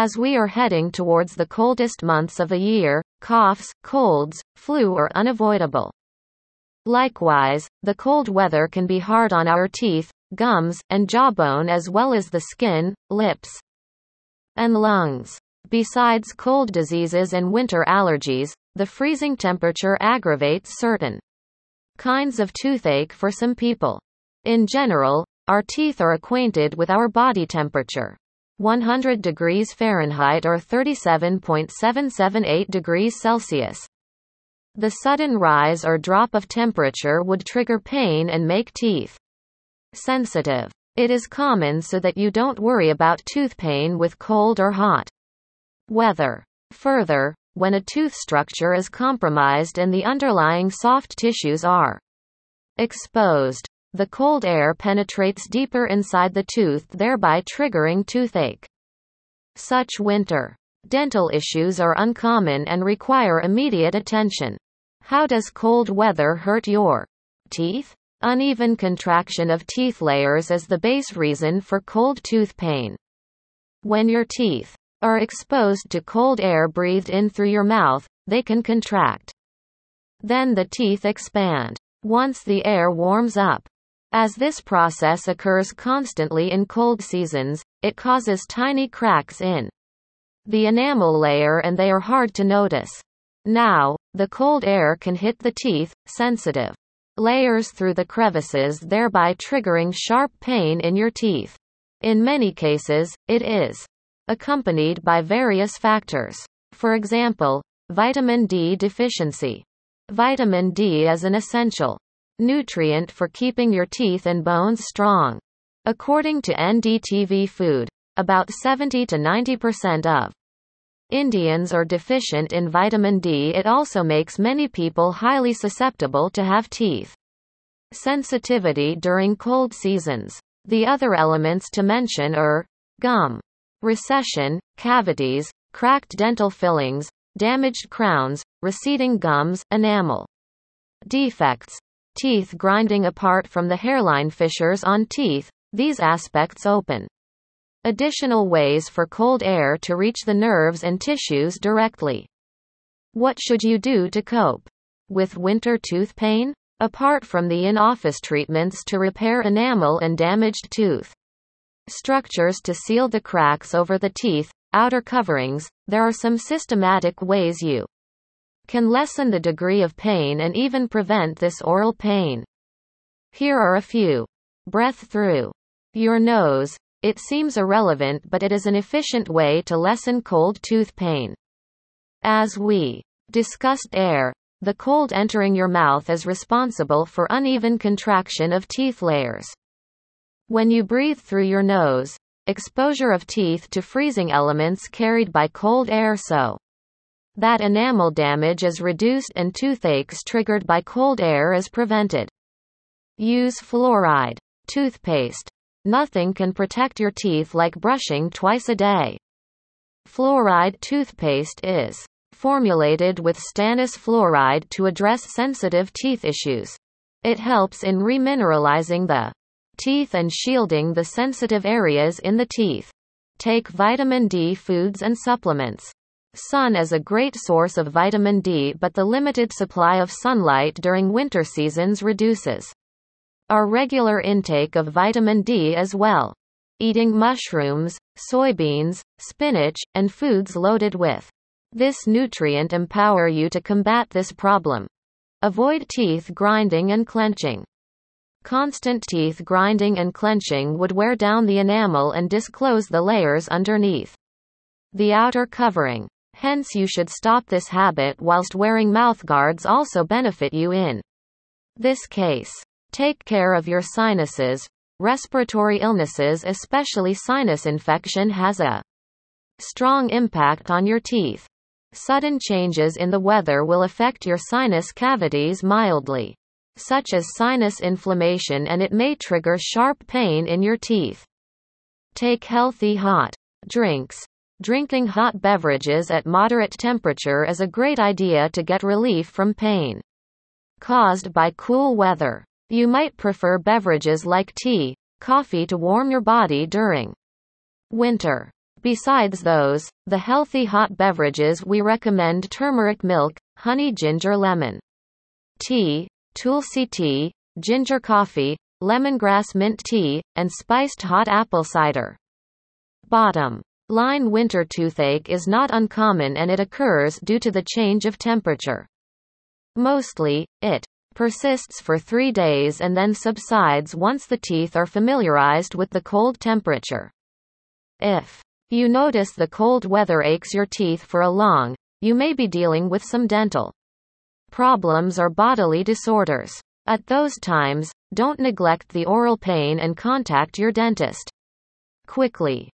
As we are heading towards the coldest months of a year, coughs, colds, flu are unavoidable. Likewise, the cold weather can be hard on our teeth, gums, and jawbone as well as the skin, lips, and lungs. Besides cold diseases and winter allergies, the freezing temperature aggravates certain kinds of toothache for some people. In general, our teeth are acquainted with our body temperature. 100 degrees Fahrenheit or 37.778 degrees Celsius. The sudden rise or drop of temperature would trigger pain and make teeth sensitive. It is common so that you don't worry about tooth pain with cold or hot weather. Further, when a tooth structure is compromised and the underlying soft tissues are exposed, the cold air penetrates deeper inside the tooth thereby triggering toothache. Such winter dental issues are uncommon and require immediate attention. How does cold weather hurt your teeth? Uneven contraction of teeth layers is the base reason for cold tooth pain. When your teeth are exposed to cold air breathed in through your mouth, they can contract. Then the teeth expand. Once the air warms up. As this process occurs constantly in cold seasons, it causes tiny cracks in the enamel layer and they are hard to notice. Now, the cold air can hit the teeth, sensitive layers through the crevices thereby triggering sharp pain in your teeth. In many cases, it is accompanied by various factors. For example, vitamin D deficiency. Vitamin D is an essential nutrient for keeping your teeth and bones strong. According to NDTV Food, about 70 to 90% of Indians are deficient in vitamin D. It also makes many people highly susceptible to have teeth sensitivity during cold seasons. The other elements to mention are gum recession, cavities, cracked dental fillings, damaged crowns, receding gums, enamel defects, teeth grinding apart from the hairline fissures on teeth, these aspects open Additional ways for cold air to reach the nerves and tissues directly. What should you do to cope with winter tooth pain? Apart from the in-office treatments to repair enamel and damaged tooth structures to seal the cracks over the teeth, outer coverings, there are some systematic ways you can lessen the degree of pain and even prevent this oral pain. Here are a few. Breath through your nose, it seems irrelevant but it is an efficient way to lessen cold tooth pain. As we discussed air, the cold entering your mouth is responsible for uneven contraction of teeth layers. When you breathe through your nose, exposure of teeth to freezing elements carried by cold air so that enamel damage is reduced and toothaches triggered by cold air is prevented. Use fluoride toothpaste Nothing can protect your teeth like brushing twice a day. Fluoride toothpaste is formulated with stannous fluoride to address sensitive teeth issues. It helps in remineralizing the teeth and shielding the sensitive areas in the teeth. Take vitamin D foods and supplements. Sun is a great source of vitamin D but the limited supply of sunlight during winter seasons reduces our regular intake of vitamin D as well. Eating mushrooms, soybeans, spinach, and foods loaded with this nutrient empower you to combat this problem. Avoid teeth grinding and clenching. Constant teeth grinding and clenching would wear down the enamel and disclose the layers underneath the outer covering. Hence you should stop this habit whilst wearing mouthguards also benefit you in this case. Take care of your sinuses. Respiratory illnesses, especially sinus infection, has a strong impact on your teeth. Sudden changes in the weather will affect your sinus cavities mildly, such as sinus inflammation, and it may trigger sharp pain in your teeth. Take healthy hot drinks. Drinking hot beverages at moderate temperature is a great idea to get relief from pain caused by cool weather. You might prefer beverages like tea, coffee to warm your body during winter. Besides those, the healthy hot beverages we recommend turmeric milk, honey ginger lemon tea, tulsi tea, ginger coffee, lemongrass mint tea, and spiced hot apple cider. Bottom line winter toothache is not uncommon and it occurs due to the change of temperature. Mostly, it persists for three days and then subsides once the teeth are familiarized with the cold temperature. If you notice the cold weather aches your teeth for a long, you may be dealing with some dental problems or bodily disorders. At those times, don't neglect the oral pain and contact your dentist quickly.